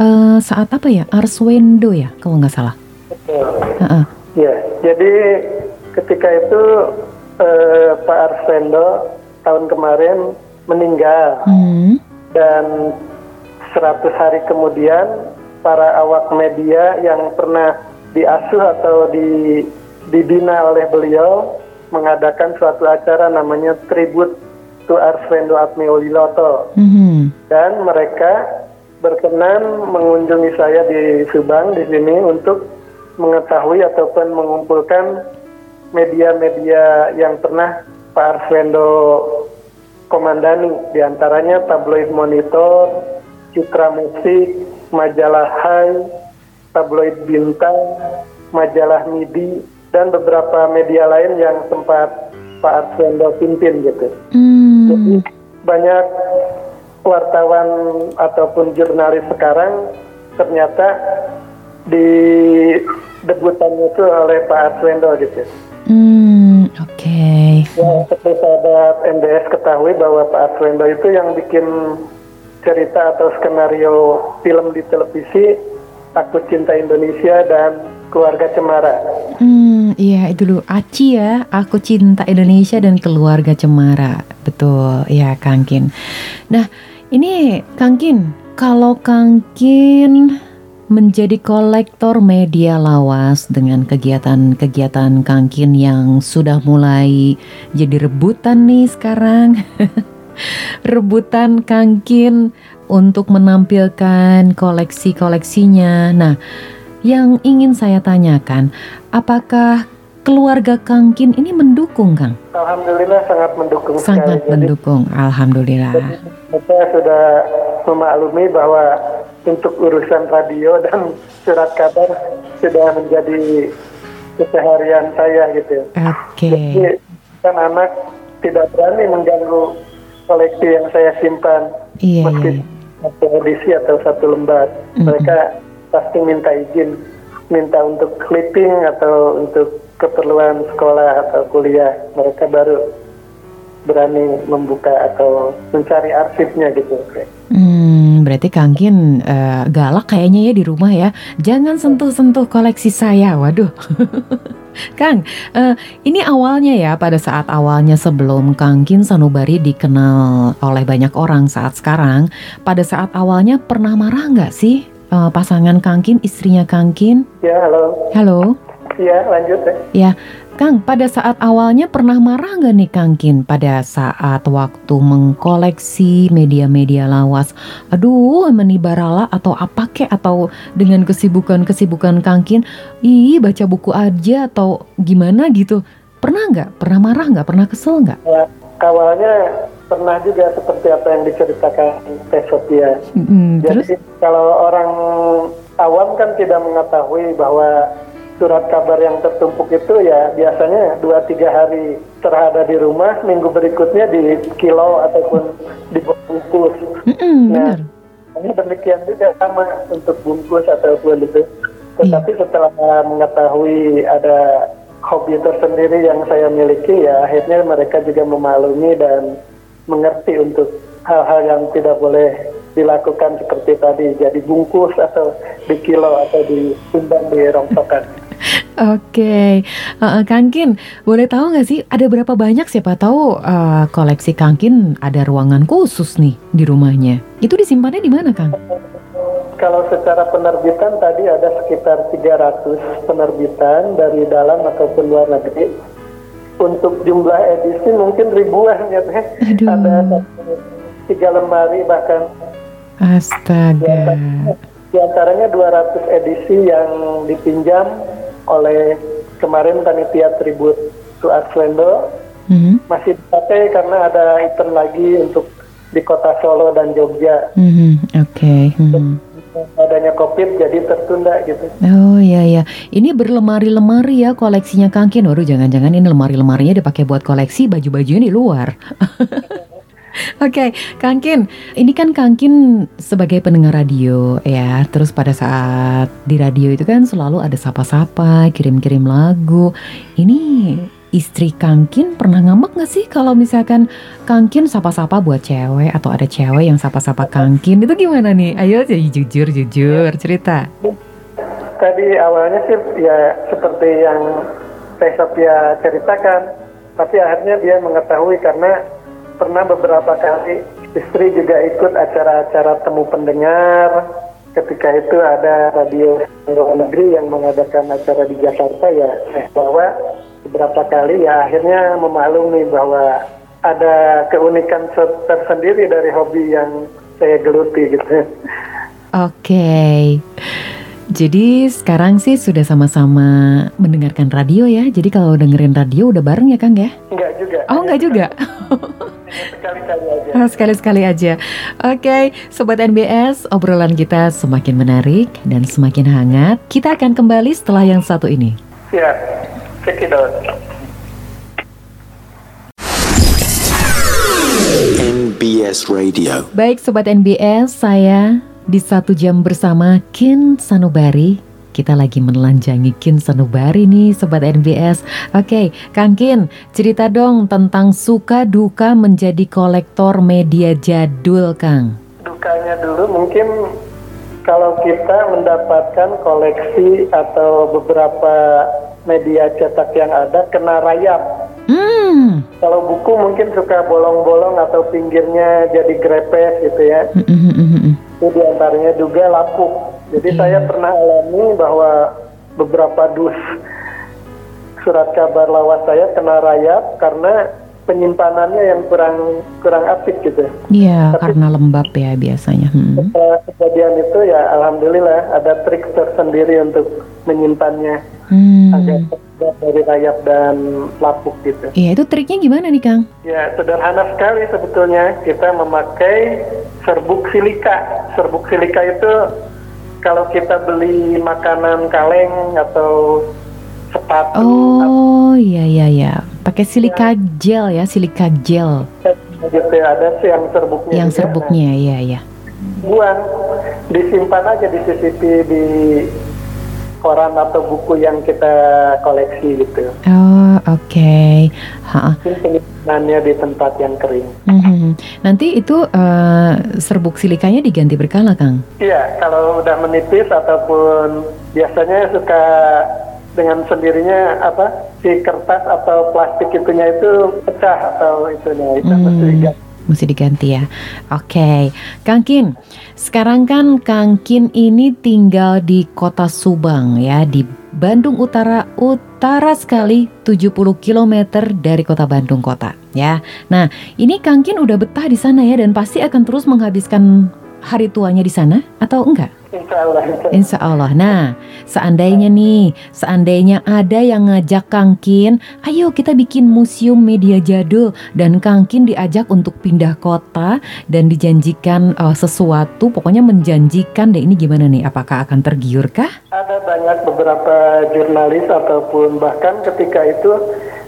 Uh, saat apa ya? Arswendo ya kalau nggak salah. Betul. Uh -uh. Ya, jadi ketika itu uh, Pak Arswendo tahun kemarin meninggal. Hmm. Dan 100 hari kemudian para awak media yang pernah diasuh atau di, dibina oleh beliau mengadakan suatu acara namanya tribut to Arswendo Atmeoliloto mm-hmm. dan mereka berkenan mengunjungi saya di Subang di sini untuk mengetahui ataupun mengumpulkan media-media yang pernah Pak Arswendo komandani di antaranya tabloid Monitor, Citra Musik, majalah Hai, tabloid Bintang, majalah Midi, dan beberapa media lain yang sempat Pak Arswendo pimpin gitu. Hmm. Jadi banyak wartawan ataupun jurnalis sekarang ternyata di debutannya itu oleh Pak Arswendo gitu. Hmm, oke. Okay. Ya, seperti sahabat MBS ketahui bahwa Pak Arswendo itu yang bikin cerita atau skenario film di televisi Aku Cinta Indonesia dan Keluarga Cemara. Hmm, iya itu dulu Aci ya, Aku Cinta Indonesia dan Keluarga Cemara. Betul, ya Kangkin. Nah, ini Kangkin, kalau Kangkin menjadi kolektor media lawas dengan kegiatan-kegiatan Kangkin yang sudah mulai jadi rebutan nih sekarang. rebutan Kangkin untuk menampilkan koleksi-koleksinya. Nah, yang ingin saya tanyakan, apakah keluarga Kangkin ini mendukung, Kang? Alhamdulillah sangat mendukung. Sangat sekali. mendukung, jadi, alhamdulillah. saya sudah memaklumi bahwa untuk urusan radio dan surat kabar sudah menjadi keseharian saya gitu. Oke. Okay. Jadi kan anak tidak berani mengganggu koleksi yang saya simpan iya, meski iya. satu edisi atau satu lembar mm-hmm. mereka pasti minta izin minta untuk clipping atau untuk keperluan sekolah atau kuliah mereka baru berani membuka atau mencari arsipnya gitu. Hmm, berarti Kangkin uh, galak kayaknya ya di rumah ya. Jangan sentuh-sentuh koleksi saya. Waduh. Kang, uh, ini awalnya ya pada saat awalnya sebelum Kang Kin Sanubari dikenal oleh banyak orang saat sekarang, pada saat awalnya pernah marah nggak sih uh, pasangan Kang Kin, istrinya Kang Kin? Ya, halo. Halo. Iya, lanjut ya. Ya, Kang, pada saat awalnya pernah marah nggak nih Kang Kin pada saat waktu mengkoleksi media-media lawas? Aduh, menibarala atau apa kek atau dengan kesibukan-kesibukan Kang Kin, ih baca buku aja atau gimana gitu? Pernah nggak? Pernah marah nggak? Pernah kesel nggak? Ya, awalnya pernah juga seperti apa yang diceritakan Teh Sophia. Mm, Jadi terus? kalau orang awam kan tidak mengetahui bahwa surat kabar yang tertumpuk itu ya biasanya dua tiga hari terhadap di rumah minggu berikutnya di kilo ataupun di bungkus. Mm-hmm, nah ini demikian juga sama untuk bungkus ataupun itu. Tetapi yeah. setelah mengetahui ada hobi tersendiri yang saya miliki ya akhirnya mereka juga memaklumi dan mengerti untuk hal-hal yang tidak boleh dilakukan seperti tadi jadi bungkus atau di kilo atau di di rongsokan. Oke, okay. uh, Kangkin, boleh tahu nggak sih ada berapa banyak siapa tahu uh, koleksi Kangkin ada ruangan khusus nih di rumahnya? Itu disimpannya di mana, Kang? Kalau secara penerbitan tadi ada sekitar 300 penerbitan dari dalam ataupun luar negeri. untuk jumlah edisi mungkin ribuan ya teh. Ada tiga lemari bahkan. Astaga. Di antaranya 200 edisi yang dipinjam oleh kemarin panitia tribut to Arswendo mm-hmm. masih dipakai karena ada event lagi untuk di kota Solo dan Jogja. Mm-hmm. Oke. Okay. Mm-hmm adanya covid jadi tertunda gitu. Oh iya iya. Ini berlemari-lemari ya koleksinya Kangkin. Waduh jangan-jangan ini lemari-lemarinya dipakai buat koleksi baju-bajunya di luar. Oke, okay, Kangkin, ini kan Kangkin sebagai pendengar radio ya, terus pada saat di radio itu kan selalu ada sapa-sapa, kirim-kirim lagu. Ini istri Kangkin pernah ngambek gak sih kalau misalkan Kangkin sapa-sapa buat cewek atau ada cewek yang sapa-sapa Kangkin itu gimana nih? Ayo jadi jujur jujur cerita. Tadi awalnya sih ya seperti yang Teh ceritakan, tapi akhirnya dia mengetahui karena pernah beberapa kali istri juga ikut acara-acara temu pendengar. Ketika itu ada radio luar negeri yang mengadakan acara di Jakarta ya eh, bahwa beberapa kali ya akhirnya memaklumi bahwa ada keunikan tersendiri dari hobi yang saya geluti gitu. Oke. Okay. Jadi sekarang sih sudah sama-sama mendengarkan radio ya. Jadi kalau dengerin radio udah bareng ya Kang ya? Enggak juga. Oh enggak juga. Sekali-kali aja. Sekali-sekali aja. Oke, okay, sobat NBS, obrolan kita semakin menarik dan semakin hangat. Kita akan kembali setelah yang satu ini. Ya, check it out. NBS Radio. Baik sobat NBS, saya di satu jam bersama Kin Sanubari. Kita lagi menelanjangi Kin Sanubari nih Sobat NBS Oke Kang Kin cerita dong tentang suka duka menjadi kolektor media jadul Kang. Dukanya dulu mungkin kalau kita mendapatkan koleksi atau beberapa media cetak yang ada kena rayap. Hmm. Kalau buku mungkin suka bolong-bolong atau pinggirnya jadi grepes gitu ya. Itu di antaranya juga lapuk. Jadi hmm. saya pernah alami bahwa beberapa dus surat kabar lawas saya kena rayap karena penyimpanannya yang kurang kurang apik gitu. Iya, karena lembab ya biasanya. Hmm. Kejadian itu ya alhamdulillah ada trik tersendiri untuk menyimpannya hmm. agar dari rayap dan lapuk gitu. Iya, itu triknya gimana nih Kang? Ya, sederhana sekali sebetulnya. Kita memakai serbuk silika. Serbuk silika itu kalau kita beli makanan kaleng atau sepatu. Oh, iya iya iya. Pakai silika ya. gel ya, silika gel. Gitu ya, ada sih yang serbuknya. Yang serbuknya, iya iya. Buang, disimpan aja di CCTV di koran atau buku yang kita koleksi gitu. Oh oke. Okay. Penyimpanannya di tempat yang kering. Mm-hmm. Nanti itu uh, serbuk silikanya diganti berkala, Kang? Iya, kalau udah menipis ataupun biasanya suka dengan sendirinya apa si kertas atau plastik itunya itu pecah atau itunya itu mm. mesti diganti mesti diganti ya. Oke, okay. Kang Kin, sekarang kan Kang Kin ini tinggal di kota Subang ya, di Bandung Utara, utara sekali 70 km dari kota Bandung kota ya. Nah, ini Kang Kin udah betah di sana ya dan pasti akan terus menghabiskan hari tuanya di sana atau enggak? Insya Allah. Insya Allah. Nah, seandainya nih, seandainya ada yang ngajak Kangkin, ayo kita bikin museum media jadul dan Kangkin diajak untuk pindah kota dan dijanjikan uh, sesuatu, pokoknya menjanjikan deh ini gimana nih? Apakah akan tergiur kah? Ada banyak beberapa jurnalis ataupun bahkan ketika itu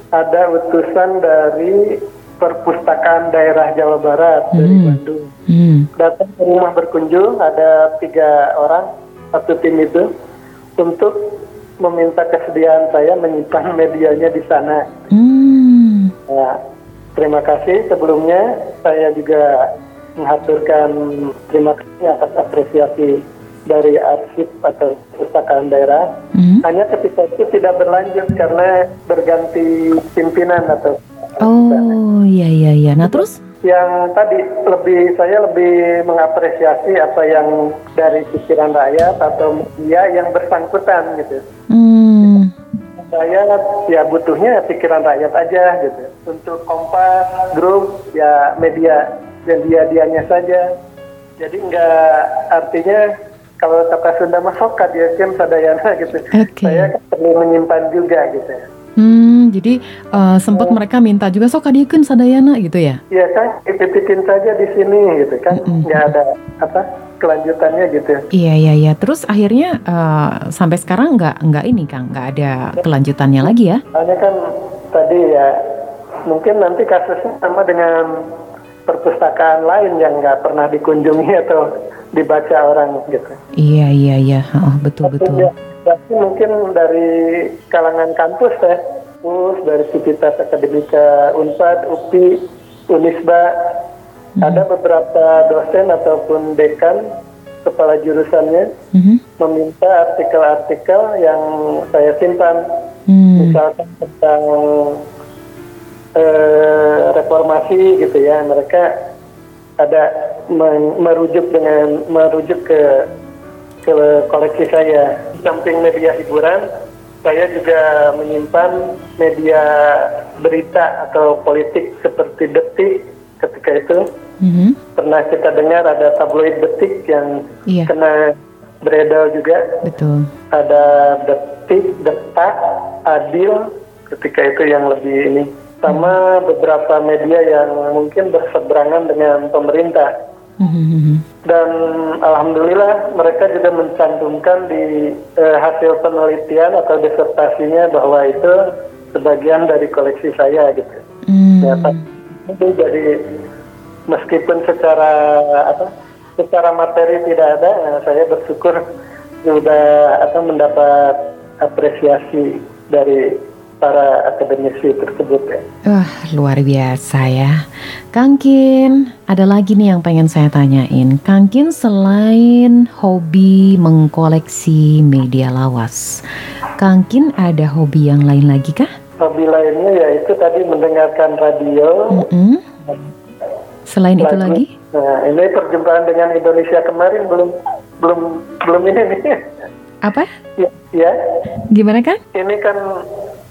ada utusan dari perpustakaan daerah Jawa Barat hmm. dari Bandung. Hmm. Datang ke rumah berkunjung ada tiga orang satu tim itu untuk meminta kesediaan saya menyimpan medianya di sana. Hmm. Nah, terima kasih sebelumnya saya juga mengaturkan terima kasih atas apresiasi dari arsip atau perpustakaan daerah. Hmm. Hanya ketika itu tidak berlanjut karena berganti pimpinan atau Oh iya iya iya. Nah terus? Yang tadi lebih saya lebih mengapresiasi apa yang dari pikiran rakyat atau media yang bersangkutan gitu. Hmm. saya ya butuhnya pikiran rakyat aja gitu. Untuk kompas, grup, ya media dan dia-dianya saja. Jadi nggak artinya kalau kata Sunda mah sokat ya kan sadayana gitu. Okay. Saya perlu menyimpan juga gitu. Hmm, jadi uh, sempat oh. mereka minta juga sok kadiekeun sadayana gitu ya? Iya kan, bikin saja di sini gitu kan, nggak mm -hmm. ada apa kelanjutannya gitu. Iya iya iya. Terus akhirnya uh, sampai sekarang nggak nggak ini kang, nggak ada kelanjutannya lagi ya? Hanya kan tadi ya mungkin nanti kasusnya sama dengan perpustakaan lain yang nggak pernah dikunjungi atau dibaca orang gitu. Iya iya iya, oh, betul Tapi betul. Ya, Berarti mungkin dari kalangan kampus ya, kampus dari Sivitas Akademika Unpad, UPI, Unisba, hmm. ada beberapa dosen ataupun dekan kepala jurusannya hmm. meminta artikel-artikel yang saya simpan, hmm. misalkan tentang eh, reformasi gitu ya, mereka ada merujuk dengan merujuk ke ke koleksi saya. Samping media hiburan, saya juga menyimpan media berita atau politik seperti Detik ketika itu. Mm-hmm. Pernah kita dengar ada tabloid Detik yang yeah. kena beredar juga. Betul. Ada Detik, Detak, Adil ketika itu yang lebih ini. Sama mm-hmm. beberapa media yang mungkin berseberangan dengan pemerintah dan alhamdulillah mereka juga mencantumkan di eh, hasil penelitian atau disertasinya bahwa itu sebagian dari koleksi saya gitu. Mm. Ya, itu jadi meskipun secara apa secara materi tidak ada, ya, saya bersyukur sudah atau mendapat apresiasi dari para akademisi tersebut ya. Wah, luar biasa ya. Kangkin, ada lagi nih yang pengen saya tanyain. Kangkin selain hobi mengkoleksi media lawas, Kangkin ada hobi yang lain lagi kah? Hobi lainnya yaitu tadi mendengarkan radio. Mm -hmm. Selain lagu. itu lagi? Nah, ini perjumpaan dengan Indonesia kemarin belum belum belum ini nih. Apa? Ya, ya. Gimana kan? Ini kan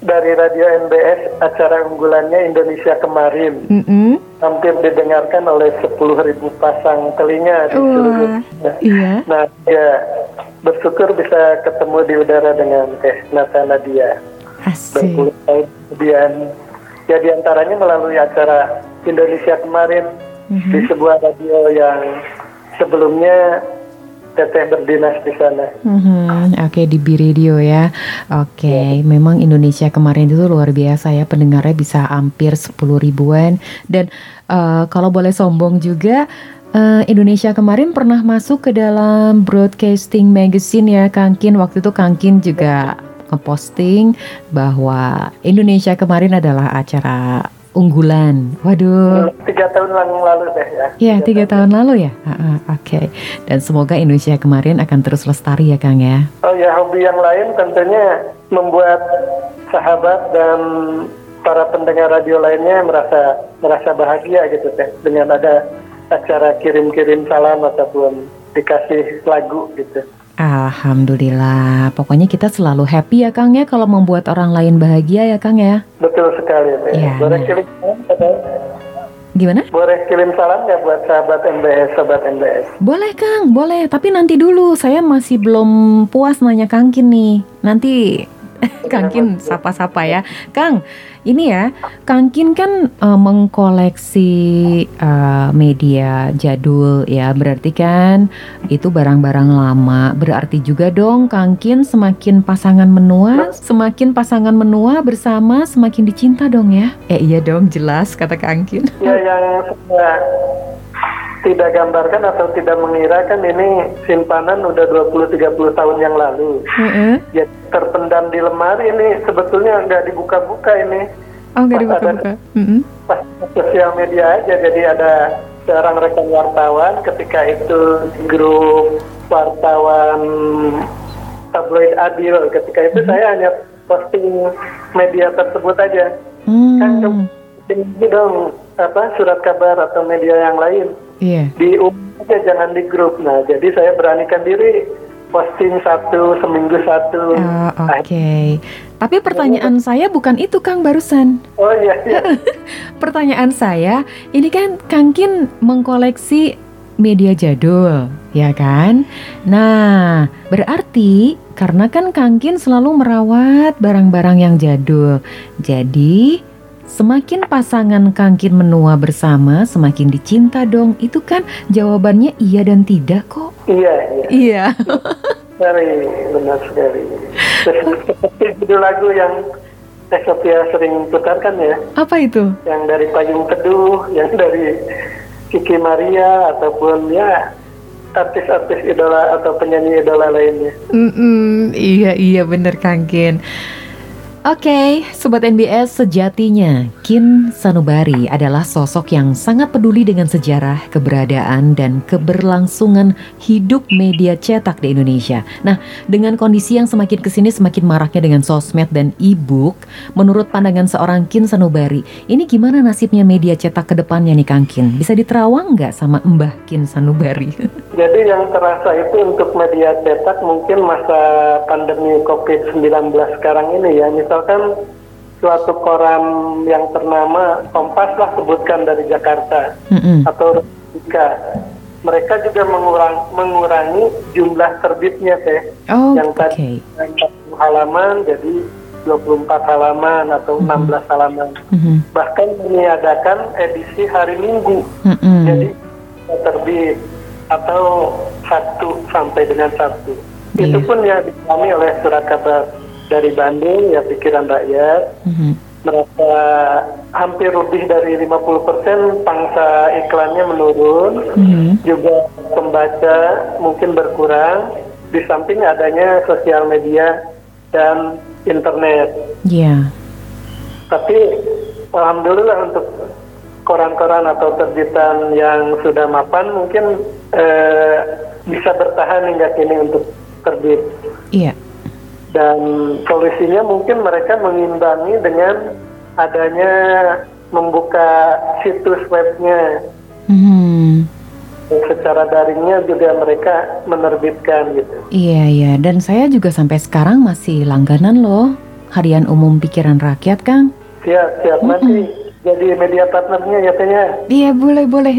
dari radio NBS acara unggulannya Indonesia kemarin mm -hmm. hampir didengarkan oleh 10.000 pasang telinga di seluruh nah, iya. nah ya bersyukur bisa ketemu di udara dengan Teh Nata Nadia Asik. kemudian ya di antaranya melalui acara Indonesia kemarin mm -hmm. di sebuah radio yang sebelumnya teteh berdinas di sana. Mm-hmm. Oke okay, di Biradio ya. Oke, okay. ya. memang Indonesia kemarin itu luar biasa ya pendengarnya bisa hampir 10 ribuan dan uh, kalau boleh sombong juga Uh, Indonesia kemarin pernah masuk ke dalam broadcasting magazine ya Kangkin waktu itu Kangkin juga ngeposting bahwa Indonesia kemarin adalah acara unggulan. Waduh. Tiga tahun lalu deh ya. Iya, tiga, tiga tahun, tahun lalu ya. Uh, Oke. Okay. Dan semoga Indonesia kemarin akan terus lestari ya, Kang ya. Oh ya, hobi yang lain tentunya membuat sahabat dan para pendengar radio lainnya merasa merasa bahagia gitu teh dengan ada acara kirim-kirim salam ataupun dikasih lagu gitu. Alhamdulillah, pokoknya kita selalu happy ya Kang ya kalau membuat orang lain bahagia ya Kang ya. Betul sekali. Ya, Boleh nah. kirim salam? Gimana? Boleh kirim salam ya buat sahabat MBS, sahabat MBS? Boleh Kang, boleh. Tapi nanti dulu, saya masih belum puas nanya Kang nih. Nanti Kang Kin sapa-sapa ya. Kang, ini ya, Kang Kin kan uh, mengkoleksi uh, media jadul ya, berarti kan itu barang-barang lama. Berarti juga dong Kang Kin semakin pasangan menua, semakin pasangan menua bersama semakin dicinta dong ya. Eh iya dong, jelas kata Kang Kin. Ya yang tidak gambarkan atau tidak mengira kan ini simpanan udah 20-30 tahun yang lalu. Mm -hmm. Ya terpendam di lemari ini sebetulnya nggak dibuka-buka ini. Oh nggak dibuka-buka. Mm -hmm. Pas sosial media aja jadi ada seorang rekan wartawan ketika itu grup wartawan tabloid Adil ketika itu mm -hmm. saya hanya posting media tersebut aja. Mm. Kan ini dong apa surat kabar atau media yang lain Iya. Di aja jangan di grup. Nah, jadi saya beranikan diri posting satu seminggu satu. Oh, Oke. Okay. Tapi pertanyaan saya bukan itu Kang barusan. Oh iya. iya. pertanyaan saya, ini kan Kang Kin mengkoleksi media jadul, ya kan? Nah, berarti karena kan Kang Kin selalu merawat barang-barang yang jadul. Jadi, semakin pasangan Kang Kin menua bersama, semakin dicinta dong. Itu kan jawabannya iya dan tidak kok. Iya, iya. Iya. Sekali, benar sekali. Seperti judul lagu yang Teh Sophia sering putarkan ya. Apa itu? Yang dari Payung Teduh, yang dari Kiki Maria, ataupun ya artis-artis idola atau penyanyi idola lainnya. Mm -mm, iya, iya bener Kang Kin. Oke, okay, Sobat NBS sejatinya Kin Sanubari adalah sosok yang sangat peduli dengan sejarah, keberadaan, dan keberlangsungan hidup media cetak di Indonesia. Nah, dengan kondisi yang semakin ke sini semakin maraknya dengan sosmed dan e-book, menurut pandangan seorang Kin Sanubari, ini gimana nasibnya media cetak ke depannya nih Kang Kin? Bisa diterawang nggak sama Mbah Kin Sanubari? Jadi yang terasa itu untuk media cetak mungkin masa pandemi COVID-19 sekarang ini ya, misalkan suatu koran yang ternama Kompas lah sebutkan dari Jakarta mm-hmm. atau jika mereka juga mengurang, mengurangi jumlah terbitnya teh oh, yang tadi okay. halaman jadi 24 halaman atau mm-hmm. 16 halaman mm-hmm. bahkan meniadakan edisi hari Minggu mm-hmm. jadi terbit atau satu sampai dengan satu yeah. itu pun yang dialami oleh surat kabar dari Bandung ya pikiran rakyat mm-hmm. merasa hampir lebih dari 50% pangsa iklannya menurun mm-hmm. juga pembaca mungkin berkurang di samping adanya sosial media dan internet. Iya. Yeah. Tapi alhamdulillah untuk koran-koran atau terbitan yang sudah mapan mungkin eh, bisa bertahan hingga kini untuk terbit. Iya. Dan solusinya mungkin mereka mengimbangi dengan adanya membuka situs webnya. Hmm. secara daringnya juga mereka menerbitkan gitu. Iya iya. Dan saya juga sampai sekarang masih langganan loh. Harian umum pikiran rakyat kang. Siap siap. -hmm. nanti jadi media partnernya ya tanya iya boleh boleh.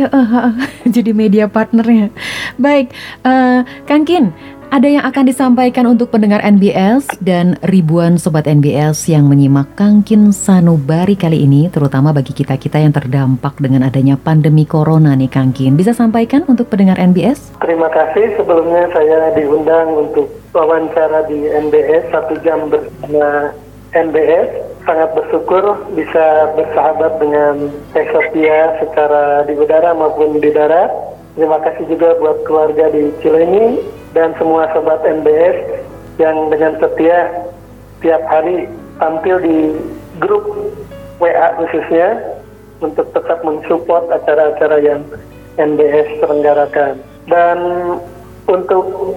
Jadi media partnernya. Baik uh, kang Kin ada yang akan disampaikan untuk pendengar NBS dan ribuan sobat NBS yang menyimak Kangkin Sanubari kali ini, terutama bagi kita-kita yang terdampak dengan adanya pandemi corona nih Kangkin. Bisa sampaikan untuk pendengar NBS? Terima kasih sebelumnya saya diundang untuk wawancara di NBS satu jam bersama NBS. Sangat bersyukur bisa bersahabat dengan Teh secara di udara maupun di darat. Terima kasih juga buat keluarga di Cilenyi dan semua sobat NBS yang dengan setia tiap hari tampil di grup WA khususnya untuk tetap mensupport acara-acara yang NBS selenggarakan. Dan untuk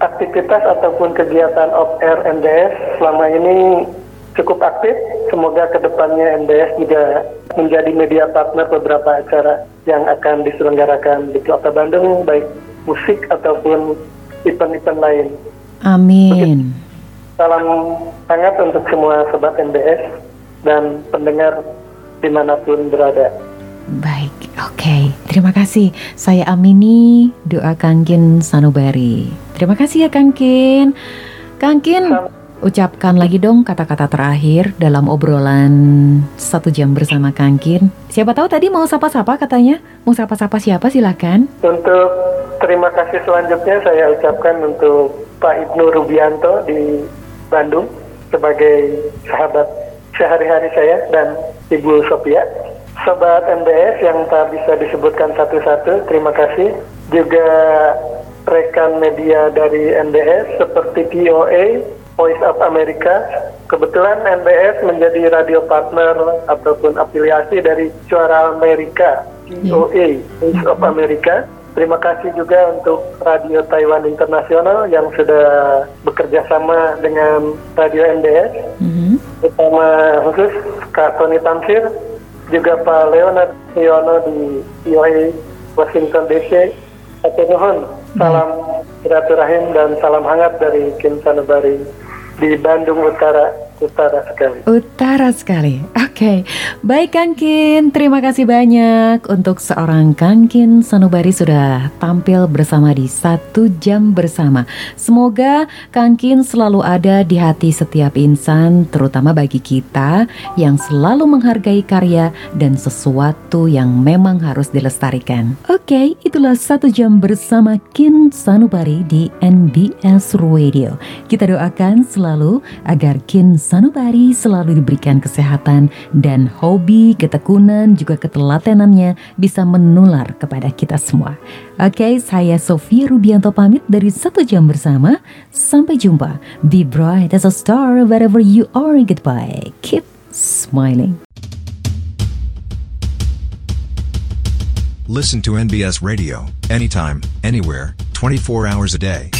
aktivitas ataupun kegiatan of air NBS selama ini cukup aktif. Semoga ke depannya NBS juga menjadi media partner beberapa acara yang akan diselenggarakan di Kota Bandung, baik musik ataupun event-event lain. Amin. Salam hangat untuk semua sobat NBS dan pendengar di mana pun berada. Baik, oke. Okay. Terima kasih. Saya amini doa Kangkin Sanubari. Terima kasih ya Kangkin. Kangkin, ucapkan lagi dong kata-kata terakhir dalam obrolan satu jam bersama Kangkin. Siapa tahu tadi mau sapa-sapa katanya. Mau sapa-sapa siapa silakan. Untuk terima kasih selanjutnya saya ucapkan untuk Pak Ibnu Rubianto di Bandung sebagai sahabat sehari-hari saya dan Ibu Sophia. Sobat MBS yang tak bisa disebutkan satu-satu, terima kasih. Juga rekan media dari NBS seperti POA, Voice of America. Kebetulan NBS menjadi radio partner ataupun afiliasi dari Suara Amerika, POA, Voice of America Terima kasih juga untuk Radio Taiwan Internasional yang sudah bekerja sama dengan Radio mm-hmm. terutama khusus Kak Tony Tamsir, juga Pak Leonard Yono di VOA Washington DC. Atur nuhun, salam silaturahim dan salam hangat dari Kim Sanubari di Bandung Utara. Utara sekali. Utara sekali. Oke. Okay. Baik Kang Kin, terima kasih banyak untuk seorang Kang Kin Sanubari sudah tampil bersama di satu jam bersama. Semoga Kang Kin selalu ada di hati setiap insan, terutama bagi kita yang selalu menghargai karya dan sesuatu yang memang harus dilestarikan. Oke, okay, itulah satu jam bersama Kin Sanubari di NBS Radio. Kita doakan selalu agar Kin Sanubari selalu diberikan kesehatan dan hobi, ketekunan, juga ketelatenannya bisa menular kepada kita semua. Oke, saya Sofia Rubianto pamit dari satu jam bersama. Sampai jumpa. Be bright as a star wherever you are. Goodbye. Keep smiling. Listen to NBS Radio anytime, anywhere, 24 hours a day.